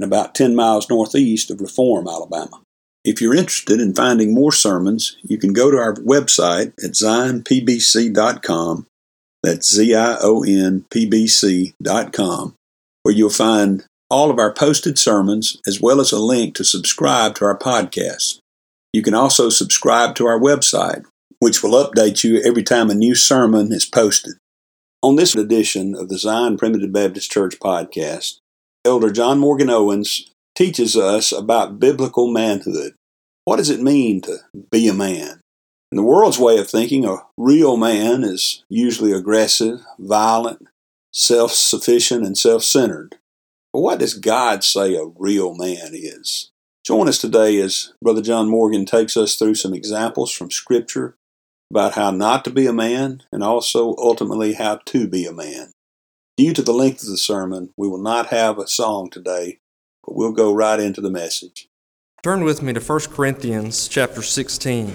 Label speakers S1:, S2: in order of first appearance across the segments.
S1: and about 10 miles northeast of Reform, Alabama. If you're interested in finding more sermons, you can go to our website at zionpbc.com. That's Z I O N P B C.com, where you'll find all of our posted sermons as well as a link to subscribe to our podcast. You can also subscribe to our website, which will update you every time a new sermon is posted. On this edition of the Zion Primitive Baptist Church podcast, Elder John Morgan Owens teaches us about biblical manhood. What does it mean to be a man? In the world's way of thinking, a real man is usually aggressive, violent, self sufficient, and self centered. But what does God say a real man is? Join us today as Brother John Morgan takes us through some examples from Scripture about how not to be a man and also ultimately how to be a man. Due to the length of the sermon, we will not have a song today, but we'll go right into the message.
S2: Turn with me to 1 Corinthians chapter 16. I'm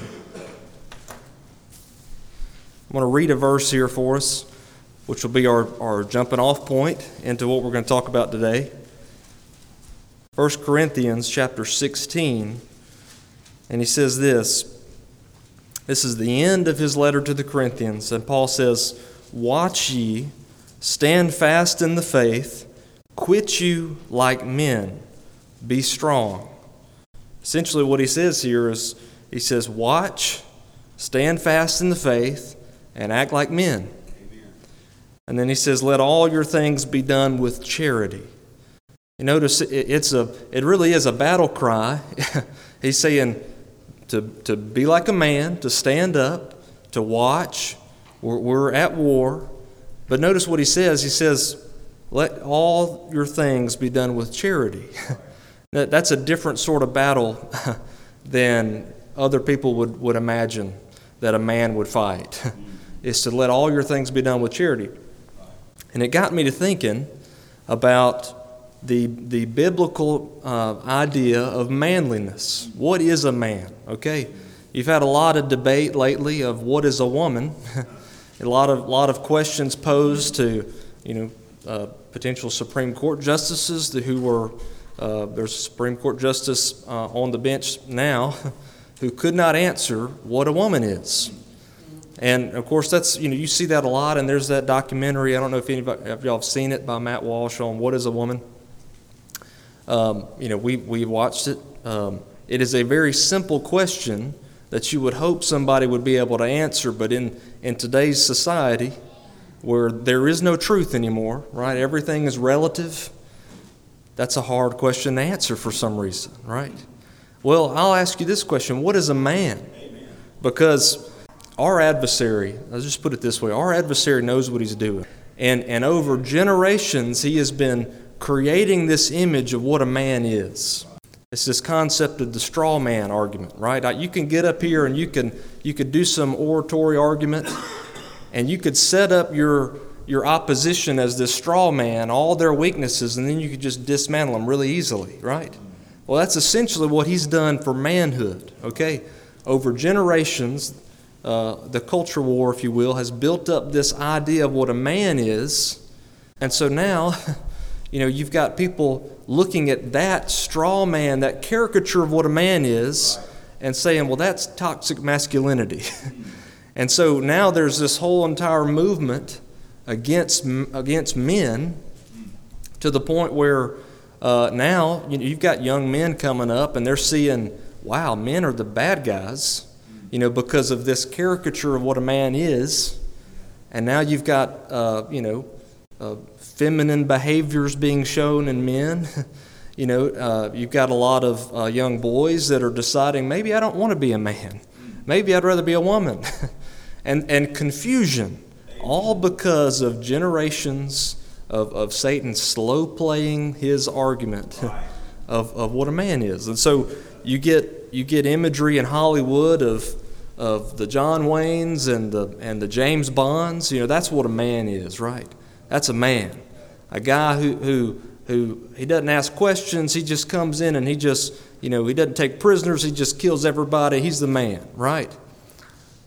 S2: going to read a verse here for us, which will be our, our jumping off point into what we're going to talk about today. 1 Corinthians chapter 16, and he says this. This is the end of his letter to the Corinthians, and Paul says, Watch ye Stand fast in the faith, quit you like men, be strong. Essentially, what he says here is he says, Watch, stand fast in the faith, and act like men. Amen. And then he says, Let all your things be done with charity. You notice it's a, it really is a battle cry. He's saying to, to be like a man, to stand up, to watch. We're, we're at war. But notice what he says. He says, Let all your things be done with charity. That's a different sort of battle than other people would, would imagine that a man would fight. is to let all your things be done with charity. And it got me to thinking about the, the biblical uh, idea of manliness. What is a man? Okay, you've had a lot of debate lately of what is a woman. A lot of lot of questions posed to you know uh, potential Supreme Court justices who were uh, there's a Supreme Court justice uh, on the bench now who could not answer what a woman is. And of course, that's you know you see that a lot, and there's that documentary. I don't know if any of y'all have seen it by Matt Walsh on what is a woman. Um, you know, we we watched it. Um, it is a very simple question that you would hope somebody would be able to answer, but in, in today's society, where there is no truth anymore, right? Everything is relative. That's a hard question to answer for some reason, right? Well, I'll ask you this question What is a man? Because our adversary, I'll just put it this way our adversary knows what he's doing. And, and over generations, he has been creating this image of what a man is. It's this concept of the straw man argument, right? You can get up here and you can you could do some oratory argument, and you could set up your your opposition as this straw man, all their weaknesses, and then you could just dismantle them really easily, right? Well, that's essentially what he's done for manhood, okay? Over generations, uh, the culture war, if you will, has built up this idea of what a man is. And so now, you know, you've got people looking at that straw man, that caricature of what a man is, and saying, well, that's toxic masculinity. and so now there's this whole entire movement against, against men to the point where uh, now you know, you've got young men coming up and they're seeing, wow, men are the bad guys you know, because of this caricature of what a man is. And now you've got, uh, you know, uh, feminine behaviors being shown in men. you know, uh, you've got a lot of uh, young boys that are deciding maybe I don't want to be a man. Maybe I'd rather be a woman. and, and confusion, all because of generations of, of Satan slow playing his argument of, of what a man is. And so you get you get imagery in Hollywood of of the John Waynes and the and the James Bonds. You know, that's what a man is, right? That's a man, a guy who who who he doesn't ask questions. He just comes in and he just you know he doesn't take prisoners. He just kills everybody. He's the man, right?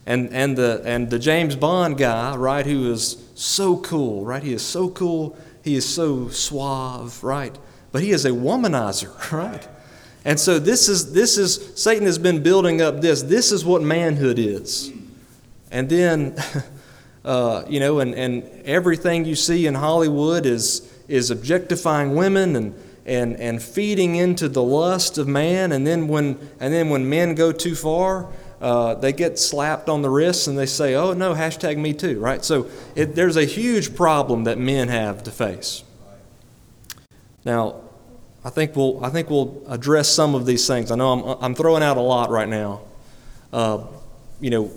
S2: And and the and the James Bond guy, right? Who is so cool, right? He is so cool. He is so suave, right? But he is a womanizer, right? And so this is this is Satan has been building up this. This is what manhood is. And then uh, you know, and, and everything you see in Hollywood is is objectifying women and and, and feeding into the lust of man and then when and then when men go too far uh, they get slapped on the wrists and they say oh no hashtag me too right so it, there's a huge problem that men have to face now I think we'll, I think we'll address some of these things. I know I'm, I'm throwing out a lot right now. Uh, you know,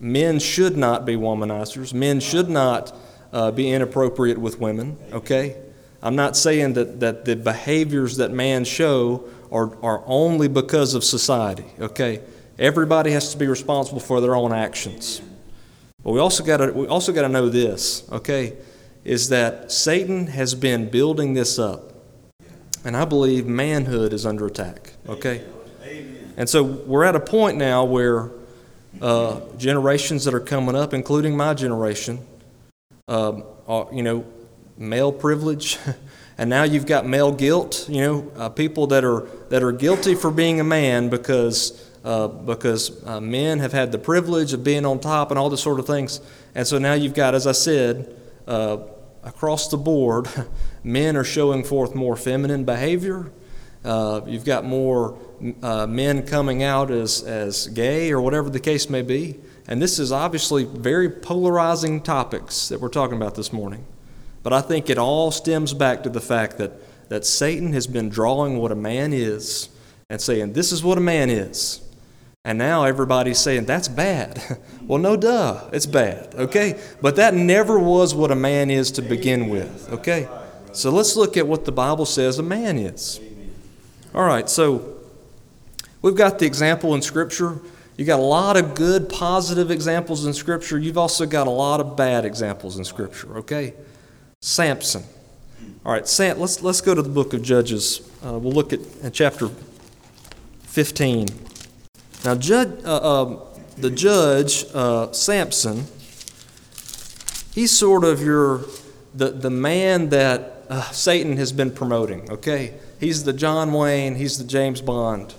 S2: men should not be womanizers. Men should not uh, be inappropriate with women, okay? I'm not saying that, that the behaviors that man show are, are only because of society, okay? Everybody has to be responsible for their own actions. But we also got we also got to know this, okay? Is that Satan has been building this up. And I believe manhood is under attack. Okay? And so we're at a point now where uh, generations that are coming up, including my generation, um, are, you know, male privilege, and now you've got male guilt. You know, uh, people that are that are guilty for being a man because uh, because uh, men have had the privilege of being on top and all this sort of things. And so now you've got, as I said, uh, across the board, men are showing forth more feminine behavior. Uh, you've got more uh, men coming out as, as gay or whatever the case may be. And this is obviously very polarizing topics that we're talking about this morning. But I think it all stems back to the fact that, that Satan has been drawing what a man is and saying, This is what a man is. And now everybody's saying, that's bad. well, no, duh, it's bad, okay? But that never was what a man is to begin with, okay? So let's look at what the Bible says a man is. All right, so we've got the example in Scripture. You've got a lot of good, positive examples in Scripture. You've also got a lot of bad examples in Scripture, okay? Samson. All right, Sam, let's, let's go to the book of Judges. Uh, we'll look at, at chapter 15. Now, judge, uh, uh, the judge, uh, Samson, he's sort of your the, the man that uh, Satan has been promoting, okay? He's the John Wayne, he's the James Bond.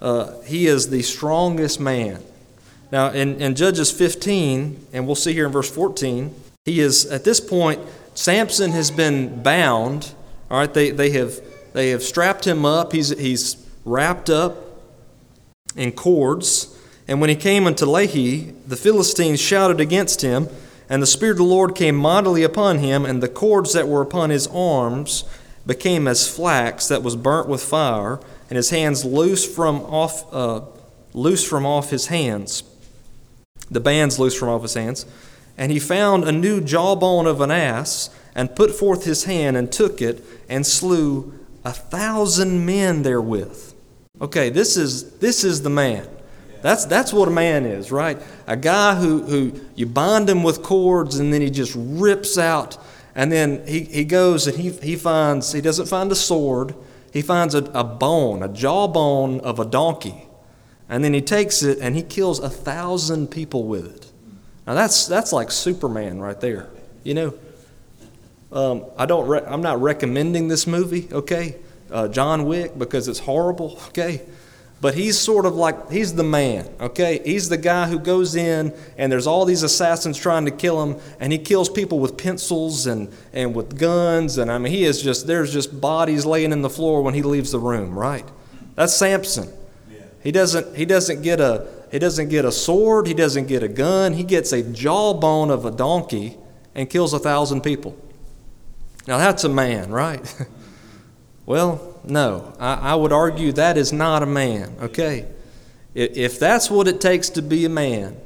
S2: Uh, he is the strongest man. Now, in, in Judges 15, and we'll see here in verse 14, he is, at this point, Samson has been bound. All right, they, they, have, they have strapped him up. He's, he's wrapped up in cords. And when he came unto Lehi, the Philistines shouted against him, and the Spirit of the Lord came mightily upon him, and the cords that were upon his arms became as flax that was burnt with fire, and his hands loose from off, uh, loose from off his hands. The bands loose from off his hands. And he found a new jawbone of an ass, and put forth his hand, and took it, and slew a thousand men therewith. Okay, this is this is the man. That's that's what a man is, right? A guy who who you bind him with cords and then he just rips out and then he, he goes and he, he finds he doesn't find a sword, he finds a, a bone, a jawbone of a donkey. And then he takes it and he kills a thousand people with it. Now that's that's like Superman right there. You know, um, I don't. Re- I'm not recommending this movie. Okay, uh, John Wick because it's horrible. Okay, but he's sort of like he's the man. Okay, he's the guy who goes in and there's all these assassins trying to kill him, and he kills people with pencils and and with guns. And I mean, he is just there's just bodies laying in the floor when he leaves the room. Right, that's Samson. He doesn't he doesn't get a he doesn't get a sword, he doesn't get a gun, he gets a jawbone of a donkey and kills a thousand people. Now that's a man, right? well, no. I, I, would argue that is not a man, okay? If that's what it takes to be a man,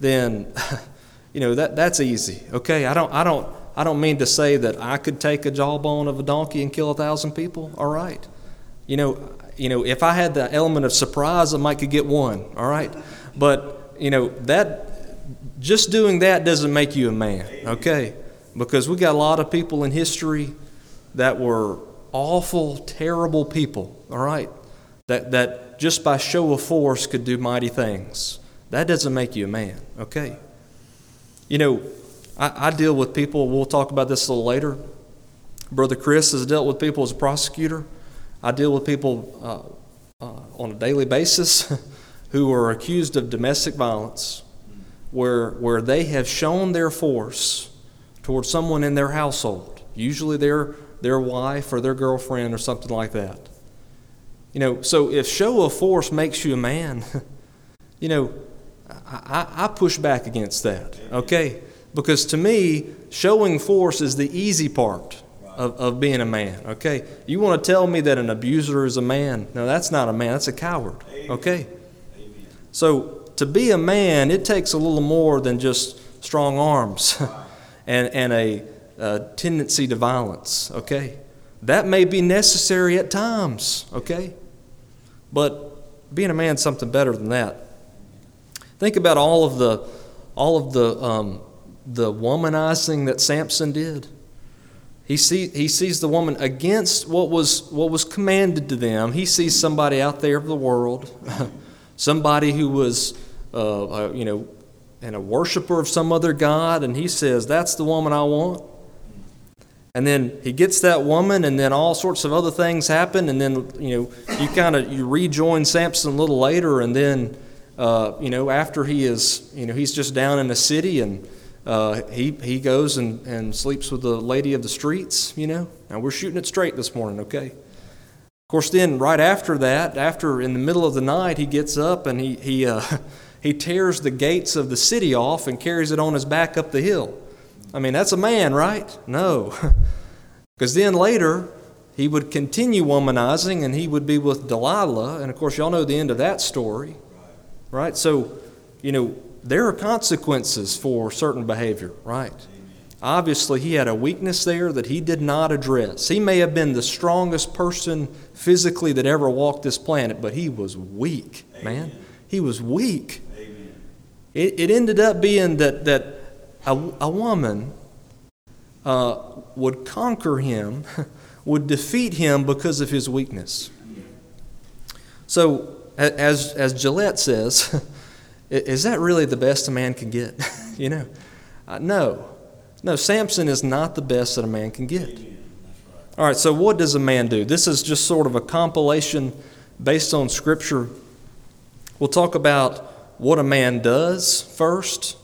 S2: then you know that that's easy. Okay? I don't I don't I don't mean to say that I could take a jawbone of a donkey and kill a thousand people. All right. You know, you know, if I had the element of surprise, I might could get one. All right, but you know that just doing that doesn't make you a man. Okay, because we got a lot of people in history that were awful, terrible people. All right, that that just by show of force could do mighty things. That doesn't make you a man. Okay, you know, I, I deal with people. We'll talk about this a little later. Brother Chris has dealt with people as a prosecutor. I deal with people uh, uh, on a daily basis who are accused of domestic violence, where, where they have shown their force towards someone in their household, usually their, their wife or their girlfriend or something like that. You know, so if show of force makes you a man, you know, I, I push back against that, okay? Because to me, showing force is the easy part of, of being a man, okay? You want to tell me that an abuser is a man? No, that's not a man, that's a coward, okay? So to be a man, it takes a little more than just strong arms and, and a, a tendency to violence, okay? That may be necessary at times, okay? But being a man something better than that. Think about all of the, all of the, um, the womanizing that Samson did. He, see, he sees the woman against what was, what was commanded to them. He sees somebody out there of the world, somebody who was, uh, uh, you know, and a worshiper of some other God, and he says, That's the woman I want. And then he gets that woman, and then all sorts of other things happen, and then you know you kind of you rejoin Samson a little later, and then uh, you know after he is you know he's just down in the city, and uh, he, he goes and, and sleeps with the lady of the streets, you know. Now we're shooting it straight this morning, okay? Of course, then right after that, after in the middle of the night, he gets up and he, he, uh, he tears the gates of the city off and carries it on his back up the hill. I mean, that's a man, right? No. Because then later, he would continue womanizing and he would be with Delilah. And of course, y'all know the end of that story, right? So, you know, there are consequences for certain behavior, right? Obviously, he had a weakness there that he did not address. He may have been the strongest person physically that ever walked this planet, but he was weak, man. He was weak. It, it ended up being that, that a, a woman uh, would conquer him, would defeat him because of his weakness. So, as, as Gillette says, Is that really the best a man can get? you know? Uh, no. No, Samson is not the best that a man can get. All right, so what does a man do? This is just sort of a compilation based on Scripture. We'll talk about what a man does first,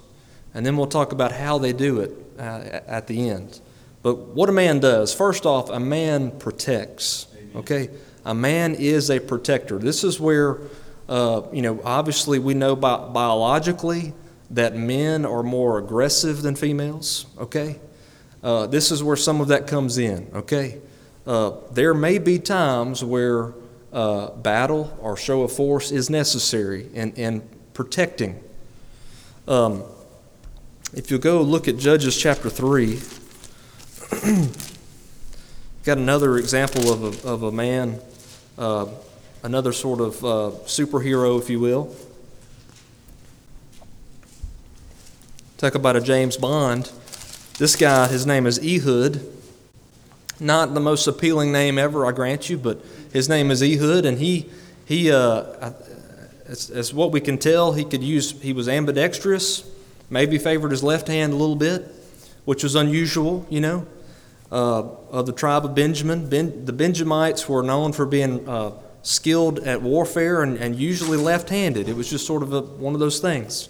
S2: and then we'll talk about how they do it uh, at the end. But what a man does, first off, a man protects. Okay? A man is a protector. This is where uh, you know, obviously, we know bi- biologically that men are more aggressive than females, okay? Uh, this is where some of that comes in, okay? Uh, there may be times where uh, battle or show of force is necessary in, in protecting. Um, if you go look at Judges chapter 3, got another example of a, of a man uh, another sort of uh, superhero, if you will. Talk about a James Bond. This guy, his name is Ehud. Not the most appealing name ever, I grant you, but his name is Ehud, and he he uh, as, as what we can tell, he could use. He was ambidextrous, maybe favored his left hand a little bit, which was unusual, you know. Uh, of the tribe of Benjamin, ben, the Benjamites were known for being uh, skilled at warfare and, and usually left-handed. It was just sort of a, one of those things.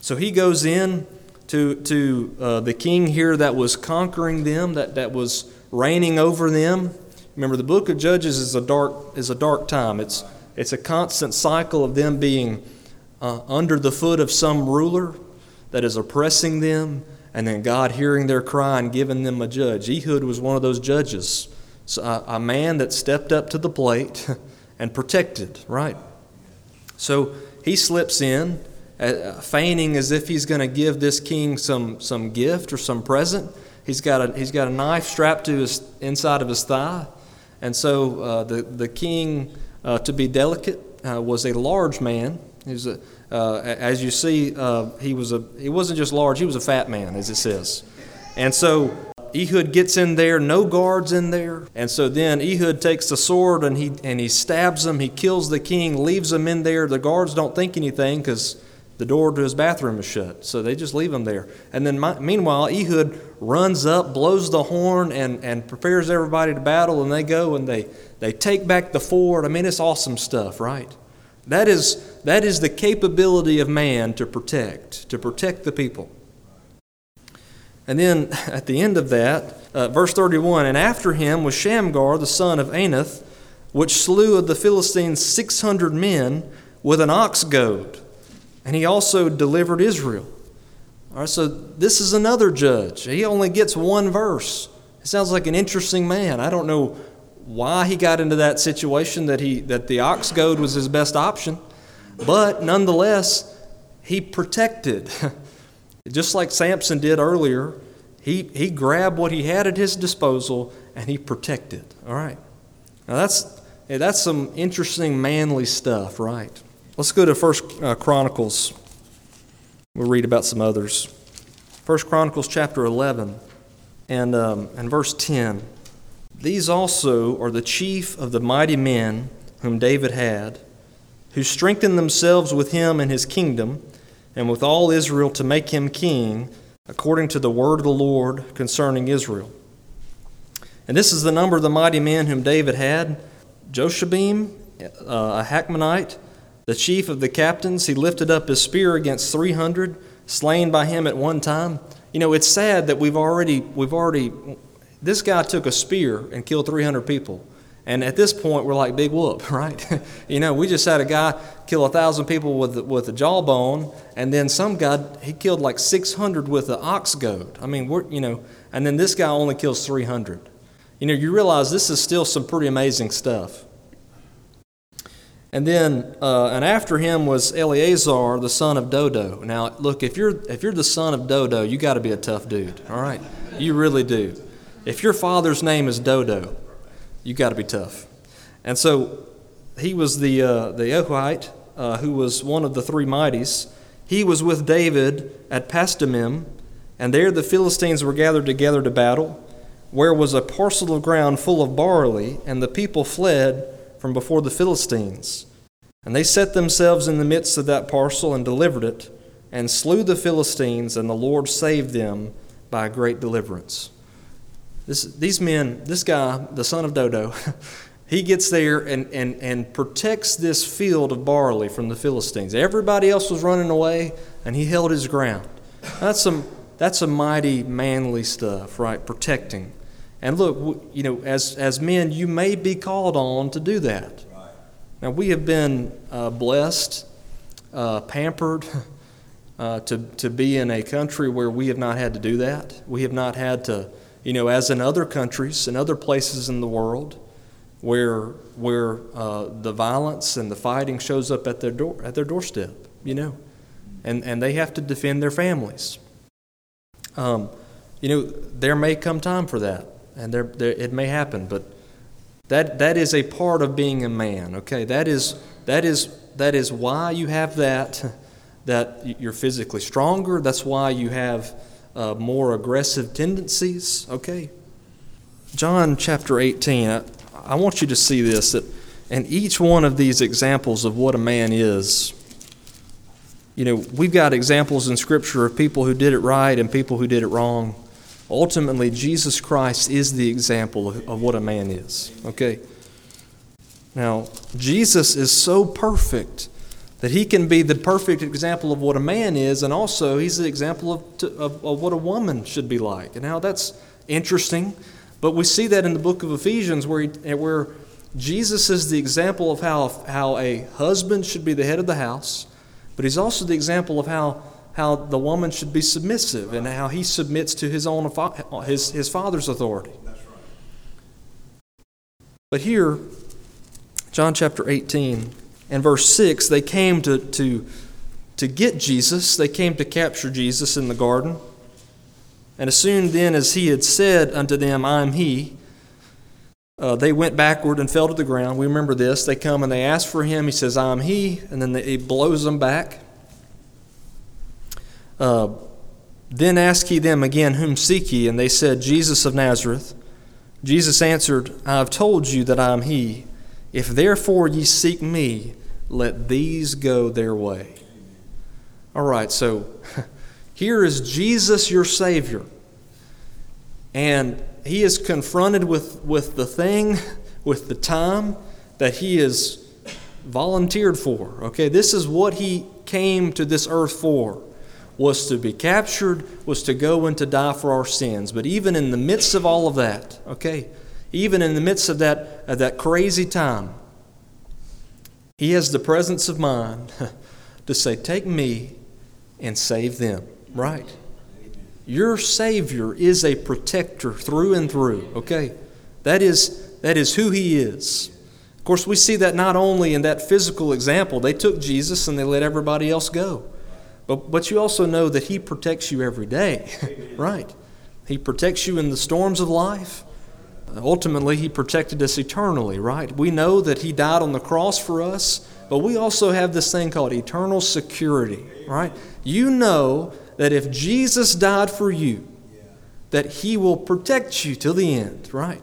S2: So he goes in to to uh, the king here that was conquering them, that that was reigning over them. Remember, the book of Judges is a dark is a dark time. It's it's a constant cycle of them being uh, under the foot of some ruler that is oppressing them, and then God hearing their cry and giving them a judge. Ehud was one of those judges, so a, a man that stepped up to the plate and protected. Right. So he slips in, uh, feigning as if he's going to give this king some some gift or some present. He's got a he's got a knife strapped to his inside of his thigh. And so uh, the, the king, uh, to be delicate, uh, was a large man. He was a, uh, as you see, uh, he, was a, he wasn't just large, he was a fat man, as it says. And so Ehud gets in there, no guards in there. And so then Ehud takes the sword and he, and he stabs him. He kills the king, leaves him in there. The guards don't think anything because the door to his bathroom is shut. So they just leave him there. And then, my, meanwhile, Ehud runs up, blows the horn, and, and prepares everybody to battle. And they go and they, they take back the fort. I mean, it's awesome stuff, right? That is, that is the capability of man to protect, to protect the people. And then at the end of that, uh, verse 31 And after him was Shamgar, the son of Anath, which slew of the Philistines 600 men with an ox goad and he also delivered Israel. All right, so this is another judge. He only gets one verse. It sounds like an interesting man. I don't know why he got into that situation that he that the ox goad was his best option, but nonetheless, he protected. Just like Samson did earlier, he, he grabbed what he had at his disposal and he protected. All right. Now that's that's some interesting manly stuff, right? Let's go to First uh, Chronicles. We'll read about some others. First Chronicles chapter 11 and, um, and verse 10. These also are the chief of the mighty men whom David had, who strengthened themselves with him and his kingdom and with all Israel to make him king, according to the word of the Lord concerning Israel. And this is the number of the mighty men whom David had Jashobeam, uh, a Hachmonite, the chief of the captains, he lifted up his spear against 300, slain by him at one time. You know, it's sad that we've already, we've already, this guy took a spear and killed 300 people. And at this point, we're like big whoop, right? you know, we just had a guy kill a thousand people with with a jawbone, and then some guy he killed like 600 with an ox goad. I mean, we're you know, and then this guy only kills 300. You know, you realize this is still some pretty amazing stuff. And then, uh, and after him was Eleazar, the son of Dodo. Now, look, if you're if you're the son of Dodo, you got to be a tough dude. All right, you really do. If your father's name is Dodo, you got to be tough. And so, he was the uh, the Ahohite, uh, who was one of the three mighties. He was with David at Pasdammim, and there the Philistines were gathered together to battle, where was a parcel of ground full of barley, and the people fled from before the Philistines. And they set themselves in the midst of that parcel and delivered it, and slew the Philistines, and the Lord saved them by a great deliverance. This, these men, this guy, the son of Dodo, he gets there and, and, and protects this field of barley from the Philistines. Everybody else was running away, and he held his ground. That's some, that's some mighty manly stuff, right? Protecting. And look, you know, as, as men, you may be called on to do that. Now, we have been uh, blessed, uh, pampered uh, to, to be in a country where we have not had to do that. We have not had to, you know, as in other countries and other places in the world where, where uh, the violence and the fighting shows up at their, door, at their doorstep, you know, and, and they have to defend their families. Um, you know, there may come time for that and there, there, it may happen, but that, that is a part of being a man, okay? That is, that is, that is why you have that, that you're physically stronger. That's why you have uh, more aggressive tendencies, okay? John chapter 18, I, I want you to see this that And each one of these examples of what a man is, you know, we've got examples in Scripture of people who did it right and people who did it wrong. Ultimately, Jesus Christ is the example of, of what a man is. Okay? Now, Jesus is so perfect that he can be the perfect example of what a man is, and also he's the example of, of, of what a woman should be like. And now that's interesting, but we see that in the book of Ephesians where, he, where Jesus is the example of how, how a husband should be the head of the house, but he's also the example of how, how the woman should be submissive and how he submits to his own his, his father's authority. But here, John chapter 18 and verse 6, they came to, to, to get Jesus, they came to capture Jesus in the garden. And as soon then as he had said unto them, I am he, uh, they went backward and fell to the ground. We remember this. They come and they ask for him. He says, I am he. And then he blows them back. Uh, then asked he them again, Whom seek ye? And they said, Jesus of Nazareth. Jesus answered, I have told you that I am he. If therefore ye seek me, let these go their way. All right, so here is Jesus, your Savior. And he is confronted with, with the thing, with the time that he is volunteered for. Okay, this is what he came to this earth for was to be captured, was to go and to die for our sins. But even in the midst of all of that, okay, even in the midst of that, of that crazy time, he has the presence of mind to say, Take me and save them. Right? Your Savior is a protector through and through, okay? That is, that is who He is. Of course, we see that not only in that physical example, they took Jesus and they let everybody else go. But, but you also know that He protects you every day, right? He protects you in the storms of life. Ultimately, He protected us eternally, right? We know that He died on the cross for us, but we also have this thing called eternal security, right? You know that if Jesus died for you, that he will protect you till the end, right?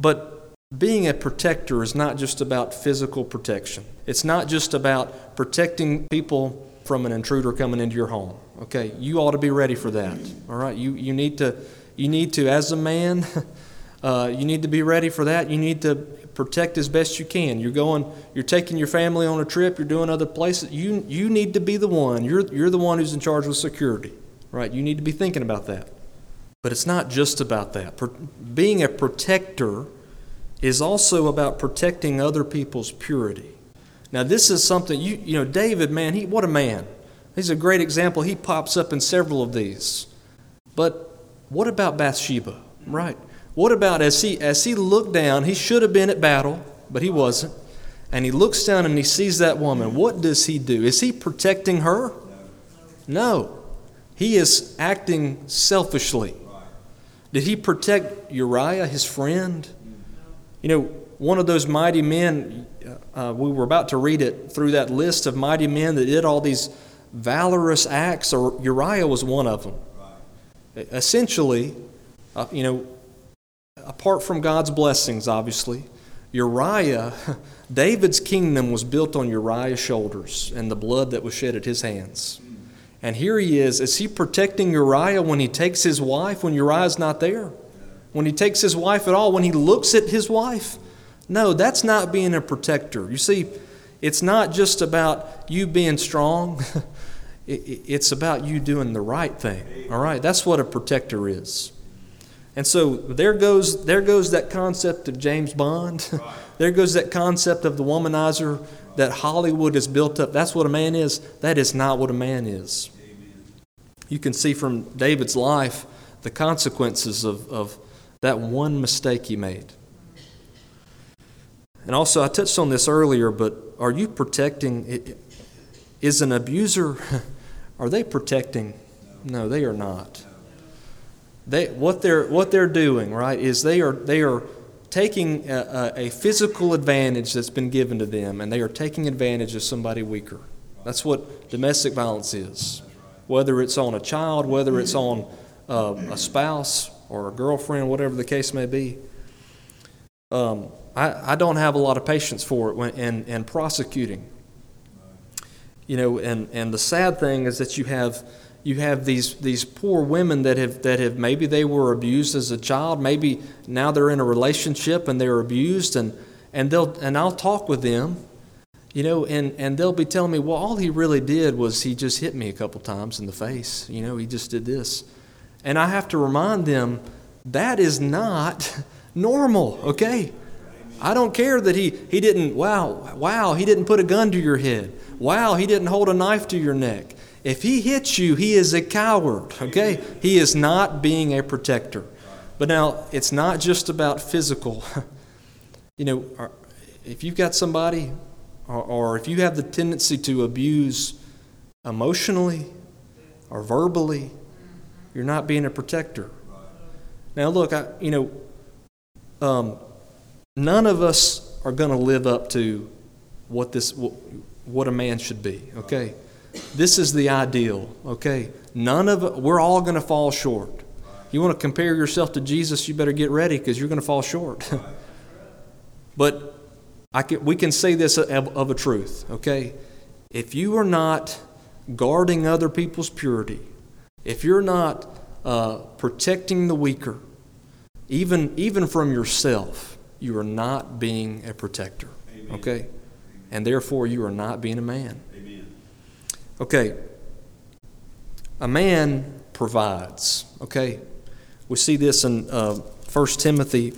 S2: But being a protector is not just about physical protection. It's not just about protecting people from an intruder coming into your home. Okay, you ought to be ready for that. All right, you, you need to you need to as a man, uh, you need to be ready for that. You need to protect as best you can. You're going, you're taking your family on a trip, you're doing other places. You, you need to be the one. You're, you're the one who's in charge of security, right? You need to be thinking about that. But it's not just about that. being a protector is also about protecting other people's purity. Now, this is something you you know, David, man, he what a man. He's a great example. He pops up in several of these. But what about Bathsheba? Right. What about as he as he looked down, he should have been at battle, but he wasn't. And he looks down and he sees that woman. What does he do? Is he protecting her? No. He is acting selfishly. Did he protect Uriah, his friend? You know, one of those mighty men, uh, we were about to read it through that list of mighty men that did all these valorous acts, or Uriah was one of them. Essentially, uh, you know, apart from God's blessings, obviously, Uriah, David's kingdom was built on Uriah's shoulders and the blood that was shed at his hands. And here he is. Is he protecting Uriah when he takes his wife when Uriah's not there? When he takes his wife at all? When he looks at his wife? No, that's not being a protector. You see, it's not just about you being strong, it's about you doing the right thing. All right? That's what a protector is. And so there goes, there goes that concept of James Bond. there goes that concept of the womanizer that Hollywood has built up. That's what a man is. That is not what a man is. You can see from David's life the consequences of, of that one mistake he made. And also, I touched on this earlier, but are you protecting? Is an abuser, are they protecting? No, they are not. They, what, they're, what they're doing, right, is they are, they are taking a, a, physical advantage that's been given to them and they are taking advantage of somebody weaker. That's what domestic violence is. Whether it's on a child, whether it's on uh, a spouse or a girlfriend, whatever the case may be. Um, I, I don't have a lot of patience for it when, and, and prosecuting. You know, and, and the sad thing is that you have you have these these poor women that have that have maybe they were abused as a child, maybe now they're in a relationship and they're abused and and they'll and I'll talk with them, you know, and and they'll be telling me, well, all he really did was he just hit me a couple times in the face, you know, he just did this, and I have to remind them that is not normal, okay. I don't care that he, he didn't, wow, wow, he didn't put a gun to your head. Wow, he didn't hold a knife to your neck. If he hits you, he is a coward, okay? He is not being a protector. But now, it's not just about physical. you know, if you've got somebody, or, if you have the tendency to abuse emotionally or verbally, you're not being a protector. Now, look, I, you know, um, none of us are going to live up to what this what a man should be okay this is the ideal okay none of we're all going to fall short you want to compare yourself to jesus you better get ready because you're going to fall short but I can, we can say this of, of a truth okay if you are not guarding other people's purity if you're not uh, protecting the weaker even even from yourself you are not being a protector. Amen. Okay? And therefore, you are not being a man. Okay. A man provides. Okay? We see this in uh, 1 Timothy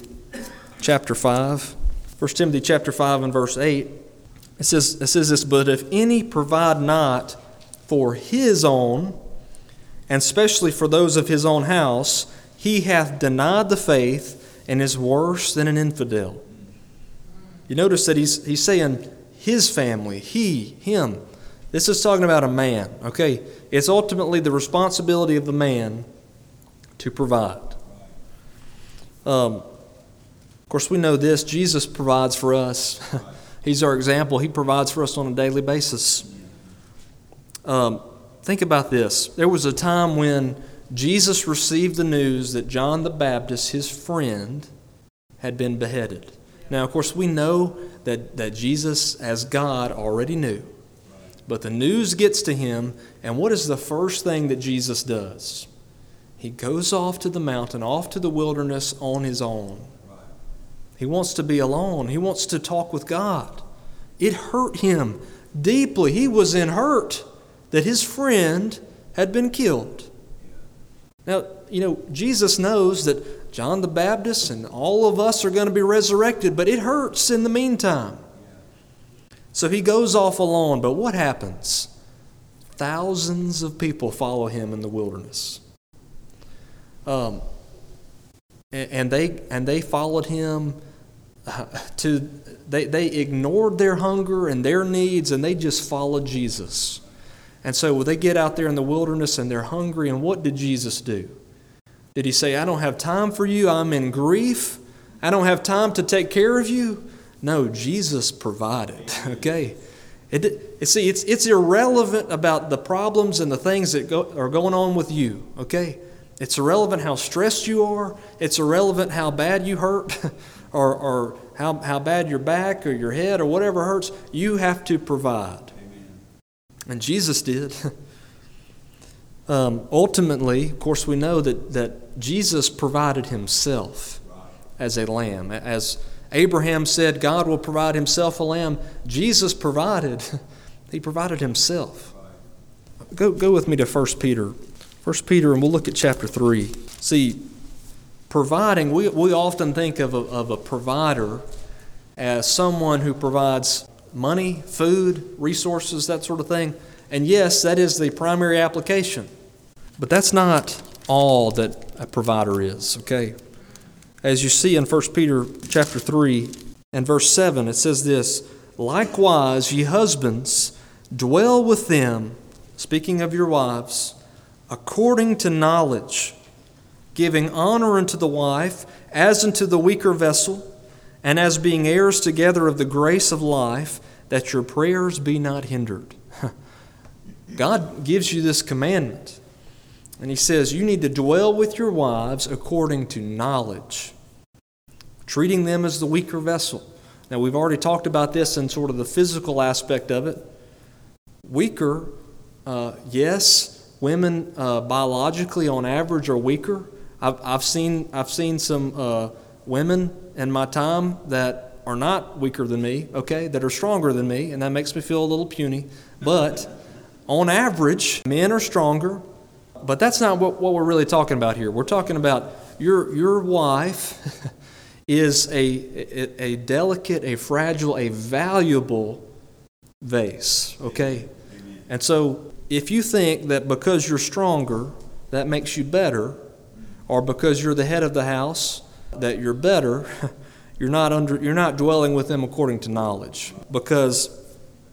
S2: chapter 5. 1 Timothy chapter 5 and verse 8. It says, it says this, But if any provide not for his own, and especially for those of his own house, he hath denied the faith and is worse than an infidel. You notice that he's, he's saying his family, he, him. This is talking about a man, okay? It's ultimately the responsibility of the man to provide. Um, of course, we know this Jesus provides for us. He's our example. He provides for us on a daily basis. Um, think about this. There was a time when Jesus received the news that John the Baptist, his friend, had been beheaded. Now, of course, we know that, that Jesus, as God, already knew. But the news gets to him, and what is the first thing that Jesus does? He goes off to the mountain, off to the wilderness on his own. He wants to be alone, he wants to talk with God. It hurt him deeply. He was in hurt that his friend had been killed. Now, you know, Jesus knows that John the Baptist and all of us are going to be resurrected, but it hurts in the meantime. So he goes off alone, but what happens? Thousands of people follow him in the wilderness. Um, and they and they followed him uh, to they, they ignored their hunger and their needs and they just followed Jesus. And so they get out there in the wilderness and they're hungry. And what did Jesus do? Did he say, I don't have time for you? I'm in grief. I don't have time to take care of you? No, Jesus provided. Okay? It, see, it's, it's irrelevant about the problems and the things that go, are going on with you. Okay? It's irrelevant how stressed you are. It's irrelevant how bad you hurt or, or how, how bad your back or your head or whatever hurts. You have to provide. And Jesus did. um, ultimately, of course, we know that, that Jesus provided himself as a lamb. As Abraham said, God will provide himself a lamb, Jesus provided. he provided himself. Go, go with me to 1 Peter. 1 Peter, and we'll look at chapter 3. See, providing, we, we often think of a, of a provider as someone who provides money, food, resources, that sort of thing. And yes, that is the primary application. But that's not all that a provider is, okay? As you see in 1 Peter chapter 3 and verse 7, it says this, Likewise, ye husbands, dwell with them, speaking of your wives, according to knowledge, giving honor unto the wife as unto the weaker vessel, and as being heirs together of the grace of life, that your prayers be not hindered. God gives you this commandment. And He says, You need to dwell with your wives according to knowledge. treating them as the weaker vessel. Now, we've already talked about this in sort of the physical aspect of it. Weaker, uh, yes, women uh, biologically on average are weaker. I've, I've, seen, I've seen some uh, women in my time that are not weaker than me, okay, that are stronger than me, and that makes me feel a little puny. But on average, men are stronger, but that's not what, what we're really talking about here. We're talking about your, your wife is a, a, a delicate, a fragile, a valuable vase, okay? And so if you think that because you're stronger, that makes you better, or because you're the head of the house, that you're better, you're not under you're not dwelling with them according to knowledge. Because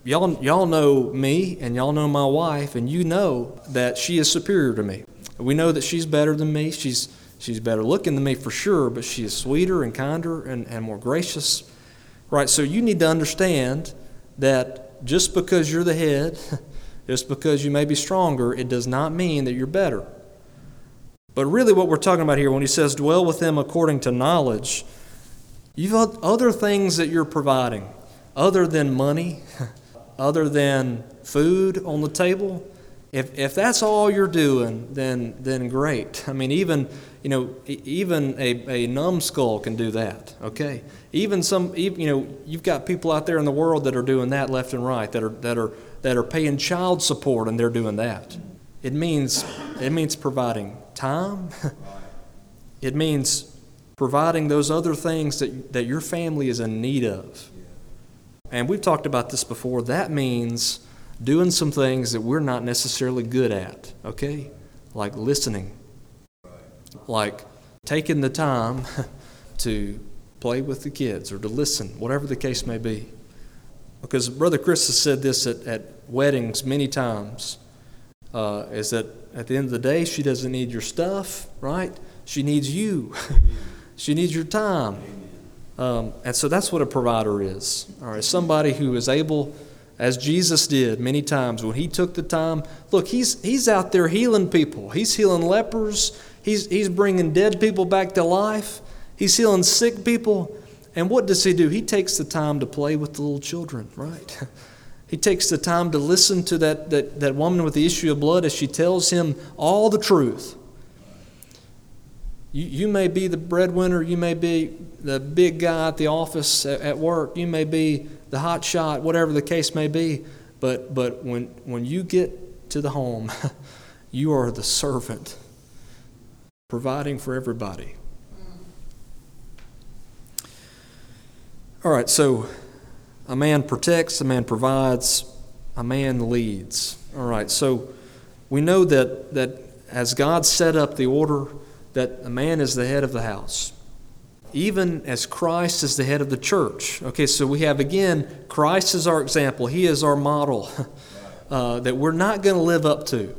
S2: y'all y'all know me and y'all know my wife and you know that she is superior to me. We know that she's better than me. She's she's better looking than me for sure, but she is sweeter and kinder and, and more gracious. Right, so you need to understand that just because you're the head, just because you may be stronger, it does not mean that you're better. But really, what we're talking about here, when he says, dwell with them according to knowledge, you've got other things that you're providing, other than money, other than food on the table. If, if that's all you're doing, then, then great. I mean, even, you know, even a, a numbskull can do that, okay? Even some, even, you know, you've got people out there in the world that are doing that left and right, that are, that are, that are paying child support and they're doing that. It means, it means providing time. it means providing those other things that, that your family is in need of. And we've talked about this before. That means doing some things that we're not necessarily good at, okay? Like listening, like taking the time to play with the kids or to listen, whatever the case may be. Because Brother Chris has said this at, at weddings many times uh, is that at the end of the day, she doesn't need your stuff, right? She needs you. she needs your time. Um, and so that's what a provider is. All right, somebody who is able, as Jesus did many times when he took the time. Look, he's he's out there healing people. He's healing lepers. He's he's bringing dead people back to life. He's healing sick people. And what does he do? He takes the time to play with the little children, right? He takes the time to listen to that, that, that woman with the issue of blood as she tells him all the truth. You, you may be the breadwinner, you may be the big guy at the office at, at work, you may be the hot shot, whatever the case may be, but, but when, when you get to the home, you are the servant providing for everybody. All right, so a man protects, a man provides, a man leads. All right, so we know that, that as God set up the order, that a man is the head of the house. Even as Christ is the head of the church. Okay, so we have again, Christ is our example, He is our model uh, that we're not going to live up to.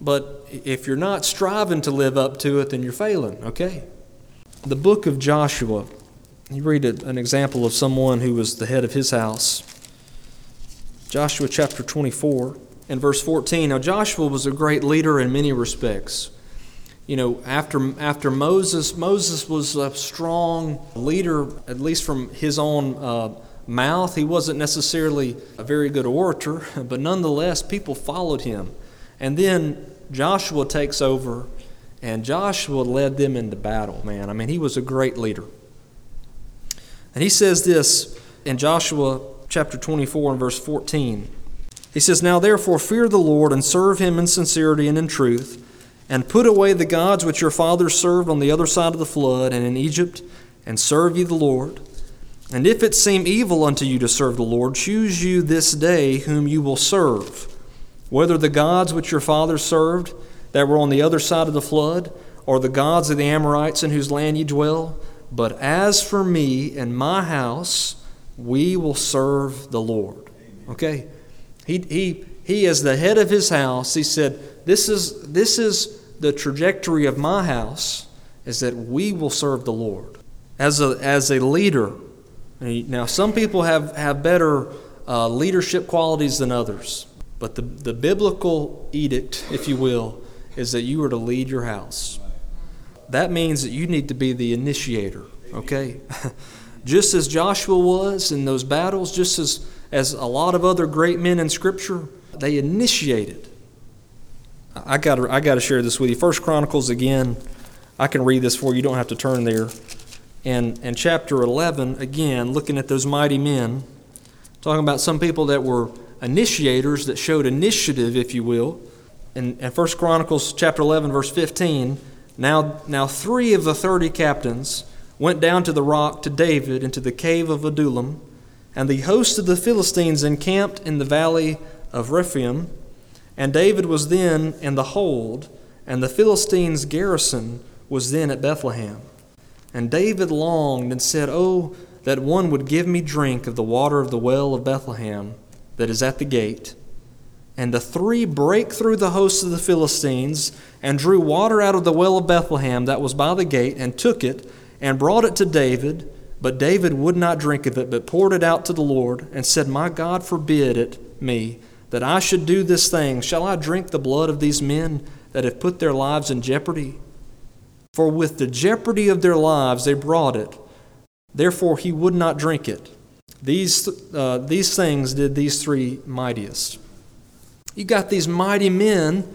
S2: But if you're not striving to live up to it, then you're failing, okay? The book of Joshua, you read an example of someone who was the head of his house. Joshua chapter 24 and verse 14. Now, Joshua was a great leader in many respects. You know, after, after Moses, Moses was a strong leader, at least from his own uh, mouth. He wasn't necessarily a very good orator, but nonetheless, people followed him. And then Joshua takes over, and Joshua led them into battle, man. I mean, he was a great leader. And he says this in Joshua chapter 24 and verse 14. He says, Now therefore fear the Lord and serve him in sincerity and in truth, and put away the gods which your fathers served on the other side of the flood and in Egypt, and serve ye the Lord. And if it seem evil unto you to serve the Lord, choose you this day whom you will serve, whether the gods which your fathers served that were on the other side of the flood, or the gods of the Amorites in whose land ye dwell but as for me and my house, we will serve the Lord. Okay? He, he, he is the head of his house. He said, this is, this is the trajectory of my house, is that we will serve the Lord. As a, as a leader, now some people have, have better uh, leadership qualities than others, but the, the biblical edict, if you will, is that you are to lead your house that means that you need to be the initiator. Okay? just as Joshua was in those battles, just as, as a lot of other great men in Scripture, they initiated. I got I got to share this with you. First Chronicles again. I can read this for you. You don't have to turn there. And and chapter 11 again, looking at those mighty men, talking about some people that were initiators that showed initiative, if you will. And and First Chronicles chapter 11, verse 15, now, now three of the 30 captains went down to the rock to David into the cave of Adullam, and the host of the Philistines encamped in the valley of Rephaim. And David was then in the hold, and the Philistines' garrison was then at Bethlehem. And David longed and said, Oh, that one would give me drink of the water of the well of Bethlehem that is at the gate. And the three brake through the hosts of the Philistines and drew water out of the well of Bethlehem that was by the gate and took it and brought it to David. But David would not drink of it, but poured it out to the Lord and said, My God forbid it me that I should do this thing. Shall I drink the blood of these men that have put their lives in jeopardy? For with the jeopardy of their lives they brought it. Therefore he would not drink it. These, uh, these things did these three mightiest. You got these mighty men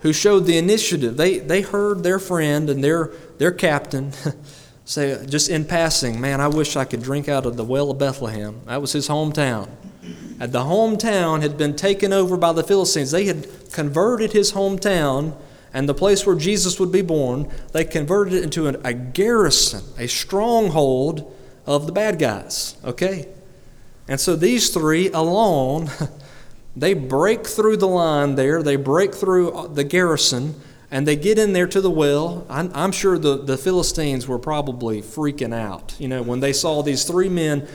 S2: who showed the initiative. They, they heard their friend and their, their captain say, just in passing, man, I wish I could drink out of the well of Bethlehem. That was his hometown. And the hometown had been taken over by the Philistines. They had converted his hometown and the place where Jesus would be born, they converted it into a garrison, a stronghold of the bad guys. Okay? And so these three alone, they break through the line there, they break through uh, the garrison, and they get in there to the well. I'm, I'm, sure the, the Philistines were probably freaking out, you know, when they saw these three men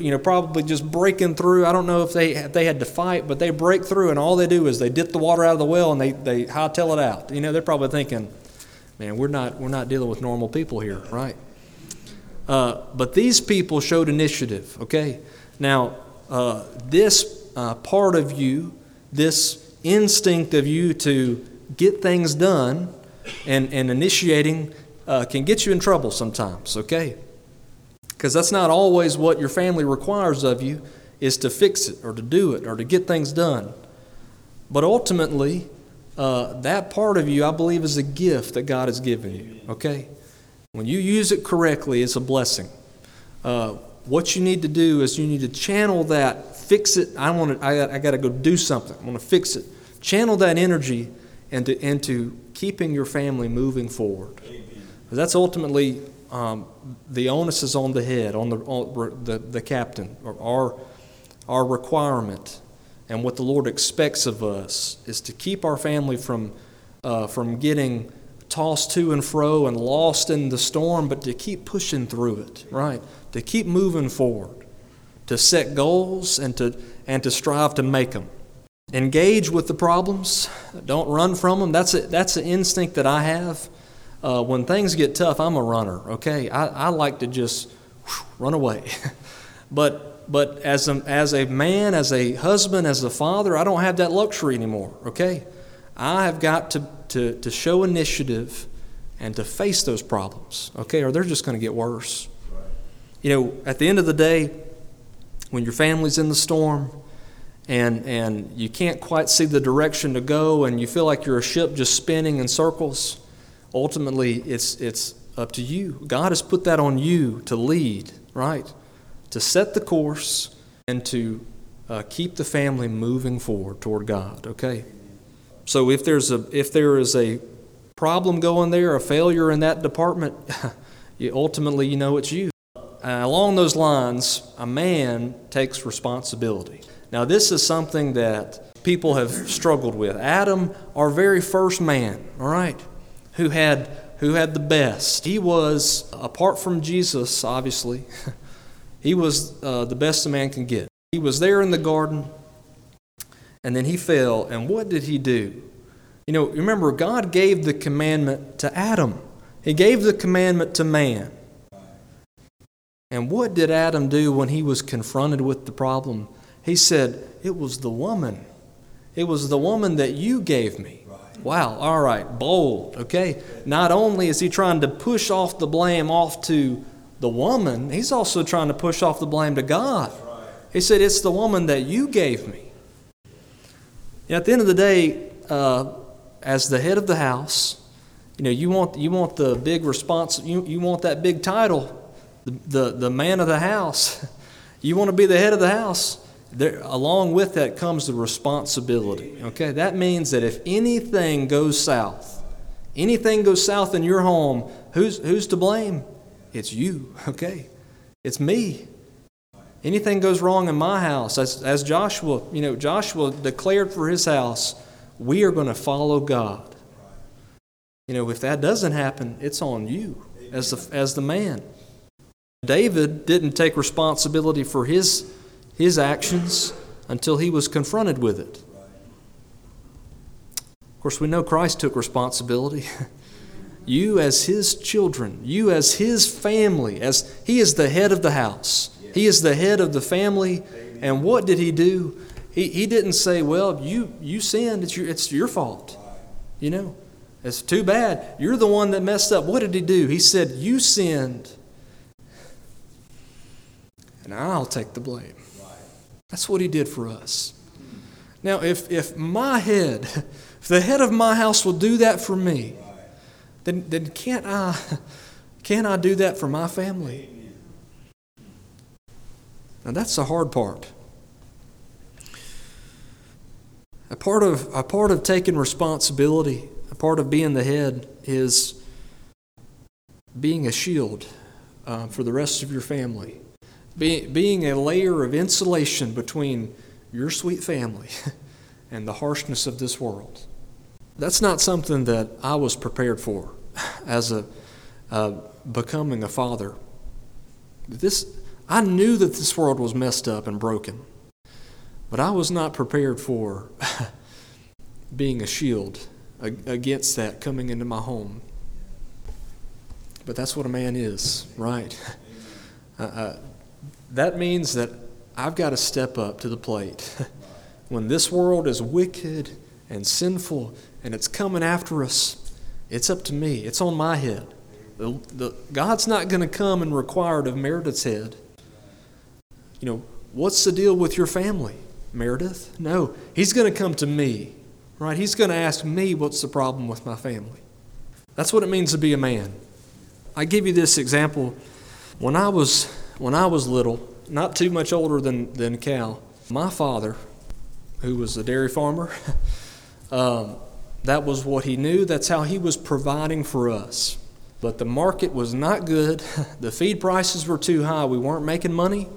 S2: you know, probably just breaking through. I don't know if they, if they had to fight, but they break through, and all they do is they dip the water out of the well and they, they hightail it out. You know, they're probably thinking, man, we're not, we're not dealing with normal people here, right? Uh, but these people showed initiative, okay? Now, uh, this uh, part of you, this instinct of you to get things done and, and initiating uh, can get you in trouble sometimes, okay? Because that's not always what your family requires of you, is to fix it or to do it or to get things done. But ultimately, uh, that part of you, I believe, is a gift that God has given you, okay? When you use it correctly, it's a blessing. Uh, what you need to do is you need to channel that, fix it. I want to. I, I got to go do something. I want to fix it. Channel that energy into into keeping your family moving forward. That's ultimately um, the onus is on the head, on the on the, the captain, our our requirement, and what the Lord expects of us is to keep our family from uh, from getting tossed to and fro and lost in the storm, but to keep pushing through it, right? To keep moving forward, to set goals and to, and to strive to make them. Engage with the problems, don't run from them. That's, a, that's an instinct that I have. Uh, when things get tough, I'm a runner, okay? I, I like to just whew, run away. but but as a, as a man, as a husband, as a father, I don't have that luxury anymore, okay? I have got to, to, to show initiative and to face those problems, okay, or they're just going to get worse. You know, at the end of the day, when your family's in the storm and, and you can't quite see the direction to go and you feel like you're a ship just spinning in circles, ultimately it's, it's up to you. God has put that on you to lead, right? To set the course and to uh, keep the family moving forward toward God, okay? So if there's a if there is a problem going there, a failure in that department, you, ultimately you know it's you. Uh, along those lines, a man takes responsibility. Now this is something that people have struggled with. Adam, our very first man, all right, who had who had the best. He was apart from Jesus, obviously. he was uh, the best a man can get. He was there in the garden and then he fell. And what did he do? You know, remember, God gave the commandment to Adam, He gave the commandment to man. And what did Adam do when he was confronted with the problem? He said, It was the woman. It was the woman that you gave me. Wow, all right, bold, okay? Not only is he trying to push off the blame off to the woman, he's also trying to push off the blame to God. He said, It's the woman that you gave me. at the end of the day, uh, as the head of the house, you know, you want, you want the big response, you, you want that big title, the, the, the man of the house. You want to be the head of the house. There, along with that comes the responsibility. Okay, that means that if anything goes south, anything goes south in your home, who's, who's to blame? It's you. Okay, it's me. Anything goes wrong in my house, as, as Joshua, you know, Joshua declared for his house, we are going to follow God. You know, if that doesn't happen, it's on you as the, as the man. David didn't take responsibility for his, his actions until he was confronted with it. Of course, we know Christ took responsibility. you, as his children, you, as his family, as he is the head of the house, he is the head of the family. And what did he do? He, he didn't say, Well, you, you sinned, it's your, it's your fault. You know, it's too bad. You're the one that messed up. What did he do? He said, You sinned and I'll take the blame. That's what he did for us. Now, if, if my head, if the head of my house will do that for me, then, then can't, I, can't I do that for my family? Now, that's the hard part. A part of, a part of taking responsibility, a part of being the head, is being a shield uh, for the rest of your family be, being a layer of insulation between your sweet family and the harshness of this world. That's not something that I was prepared for as a uh, becoming a father. This I knew that this world was messed up and broken, but I was not prepared for being a shield against that coming into my home. But that's what a man is, right? Uh, uh, that means that I've got to step up to the plate. when this world is wicked and sinful and it's coming after us, it's up to me. It's on my head. The, the, God's not going to come and require it of Meredith's head. You know, what's the deal with your family, Meredith? No, He's going to come to me, right? He's going to ask me what's the problem with my family. That's what it means to be a man. I give you this example. When I was when I was little, not too much older than, than Cal, my father, who was a dairy farmer, um, that was what he knew. That's how he was providing for us. But the market was not good. The feed prices were too high. We weren't making money.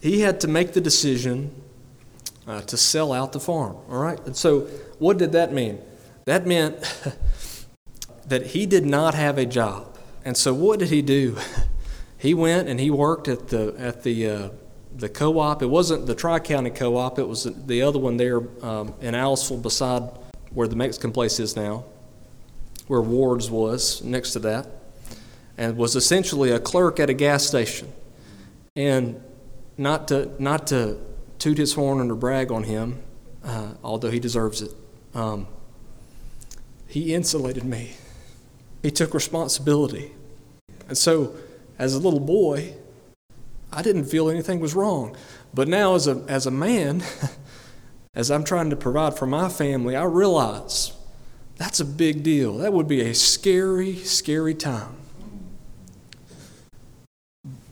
S2: He had to make the decision uh, to sell out the farm. All right? And so, what did that mean? That meant that he did not have a job. And so, what did he do? He went and he worked at the at the uh, the co-op. It wasn't the Tri County Co-op. It was the other one there um, in Aliceville, beside where the Mexican place is now, where Ward's was next to that, and was essentially a clerk at a gas station. And not to not to toot his horn or brag on him, uh, although he deserves it. Um, he insulated me. He took responsibility, and so as a little boy, I didn't feel anything was wrong. But now, as a, as a man, as I'm trying to provide for my family, I realize that's a big deal. That would be a scary, scary time.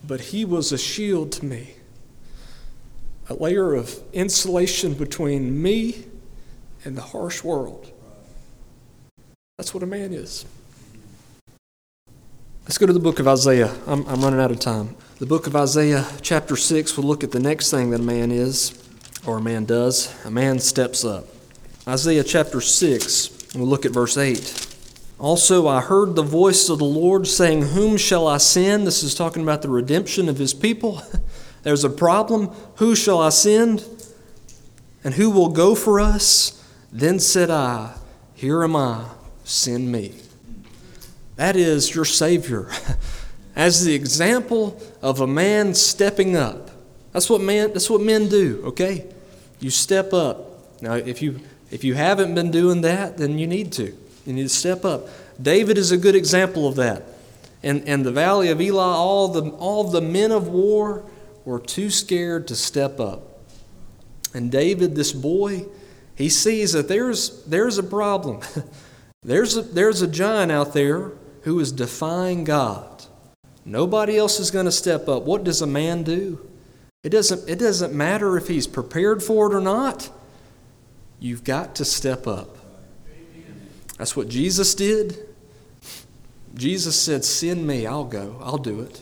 S2: But he was a shield to me, a layer of insulation between me and the harsh world. That's what a man is. Let's go to the book of Isaiah. I'm, I'm running out of time. The book of Isaiah, chapter 6, we'll look at the next thing that a man is, or a man does. A man steps up. Isaiah chapter 6, we'll look at verse 8. Also, I heard the voice of the Lord saying, Whom shall I send? This is talking about the redemption of his people. There's a problem. Who shall I send? And who will go for us? Then said I, Here am I, send me. That is your Savior. As the example of a man stepping up. That's what man that's what men do, okay? You step up. Now if you if you haven't been doing that, then you need to. You need to step up. David is a good example of that. And in the valley of Elah, all the, all the men of war were too scared to step up. And David, this boy, he sees that there's, there's a problem. there's, a, there's a giant out there who is defying God. Nobody else is going to step up. What does a man do? It doesn't, it doesn't matter if he's prepared for it or not. You've got to step up. That's what Jesus did. Jesus said, Send me, I'll go, I'll do it.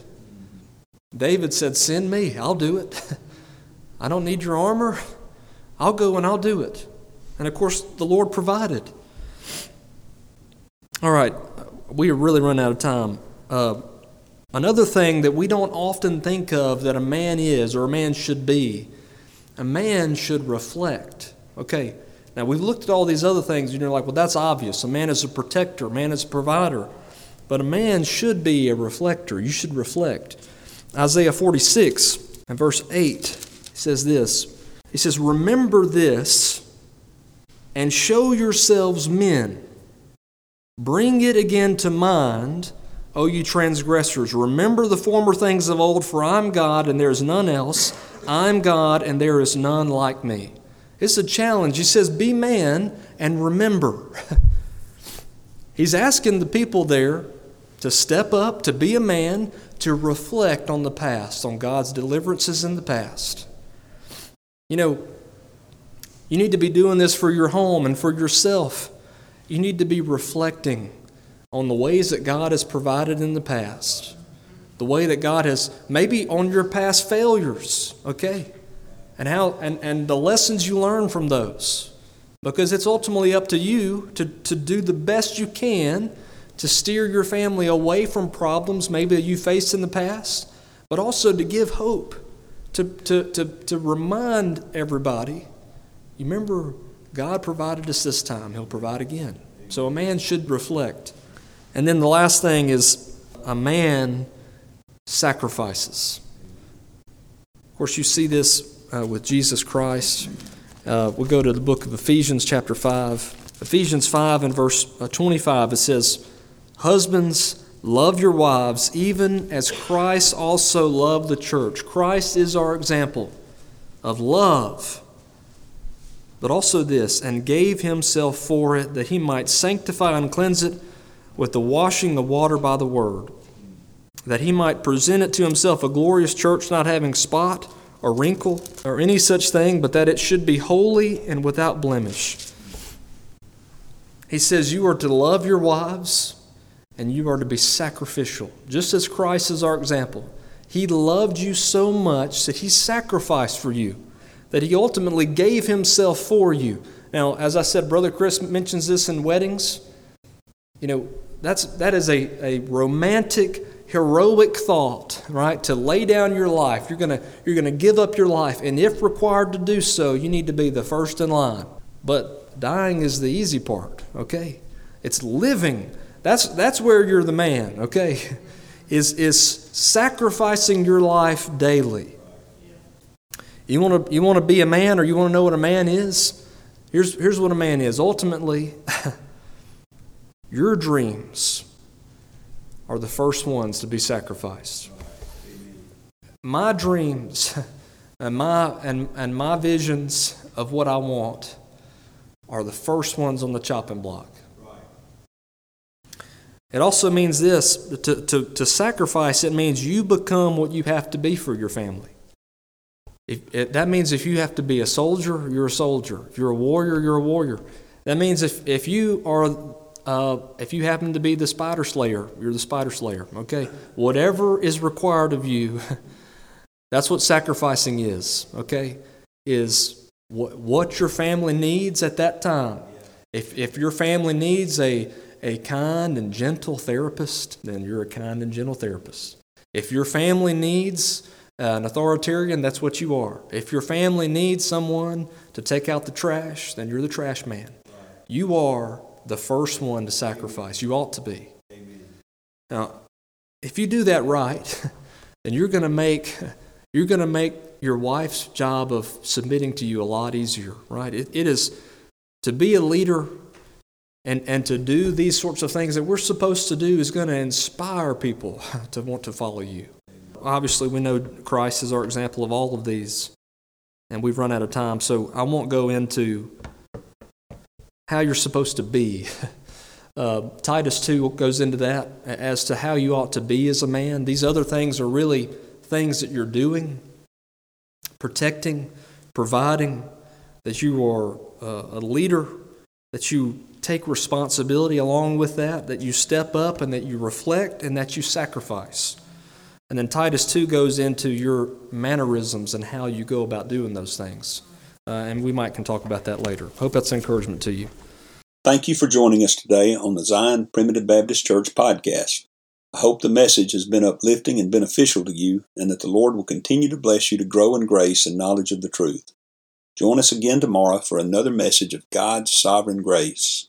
S2: David said, Send me, I'll do it. I don't need your armor. I'll go and I'll do it. And of course, the Lord provided. All right, we are really running out of time. Uh, another thing that we don't often think of that a man is or a man should be, a man should reflect. Okay, now, we've looked at all these other things, and you're like, well, that's obvious. A man is a protector, a man is a provider. But a man should be a reflector. You should reflect. Isaiah 46 and verse 8 says this He says, Remember this and show yourselves men. Bring it again to mind, O you transgressors. Remember the former things of old, for I'm God and there is none else. I'm God and there is none like me. It's a challenge. He says, Be man and remember. He's asking the people there to step up, to be a man, to reflect on the past, on God's deliverances in the past. You know, you need to be doing this for your home and for yourself. You need to be reflecting on the ways that God has provided in the past, the way that God has, maybe on your past failures, okay? and how and, and the lessons you learn from those. Because it's ultimately up to you to, to do the best you can to steer your family away from problems maybe that you faced in the past, but also to give hope, to, to, to, to remind everybody, you remember God provided us this time, He'll provide again. So a man should reflect. And then the last thing is a man sacrifices. Of course, you see this uh, with Jesus Christ. Uh, we'll go to the book of Ephesians, chapter 5. Ephesians 5 and verse uh, 25, it says, Husbands, love your wives, even as Christ also loved the church. Christ is our example of love. But also this, and gave himself for it, that he might sanctify and cleanse it with the washing of water by the word, that he might present it to himself a glorious church, not having spot or wrinkle or any such thing, but that it should be holy and without blemish. He says, You are to love your wives and you are to be sacrificial, just as Christ is our example. He loved you so much that he sacrificed for you, that he ultimately gave himself for you. Now, as I said, Brother Chris mentions this in weddings. You know, that's, that is a, a romantic heroic thought, right? To lay down your life. You're going you're going to give up your life. And if required to do so, you need to be the first in line. But dying is the easy part, okay? It's living. That's, that's where you're the man, okay? Is, is sacrificing your life daily. You want to you want to be a man or you want to know what a man is? Here's, here's what a man is. Ultimately, your dreams are the first ones to be sacrificed. My dreams and my, and, and my visions of what I want are the first ones on the chopping block. It also means this to, to, to sacrifice, it means you become what you have to be for your family. If, that means if you have to be a soldier, you're a soldier. If you're a warrior, you're a warrior. That means if, if you are uh, if you happen to be the spider slayer, you're the spider slayer, okay? Whatever is required of you, that's what sacrificing is, okay? Is what, what your family needs at that time. If, if your family needs a, a kind and gentle therapist, then you're a kind and gentle therapist. If your family needs an authoritarian, that's what you are. If your family needs someone to take out the trash, then you're the trash man. You are the first one to sacrifice. You ought to be. Now, if you do that right, then you're going to make you're going to make your wife's job of submitting to you a lot easier, right? It, it is to be a leader And, and to do these sorts of things that we're supposed to do is going to inspire people to want to follow you. Obviously, we know Christ is our example of all of these, and we've run out of time, so I won't go into how you're supposed to be. Uh, Titus 2 goes into that as to how you ought to be as a man. These other things are really things that you're doing, protecting, providing, that you are uh, a leader, that you take responsibility along with that, that you step up and that you reflect and that you sacrifice. And then Titus 2 goes into your mannerisms and how you go about doing those things. Uh, and we might can talk about that later. Hope that's encouragement to you.
S1: Thank you for joining us today on the Zion Primitive Baptist Church podcast. I hope the message has been uplifting and beneficial to you, and that the Lord will continue to bless you to grow in grace and knowledge of the truth. Join us again tomorrow for another message of God's sovereign grace.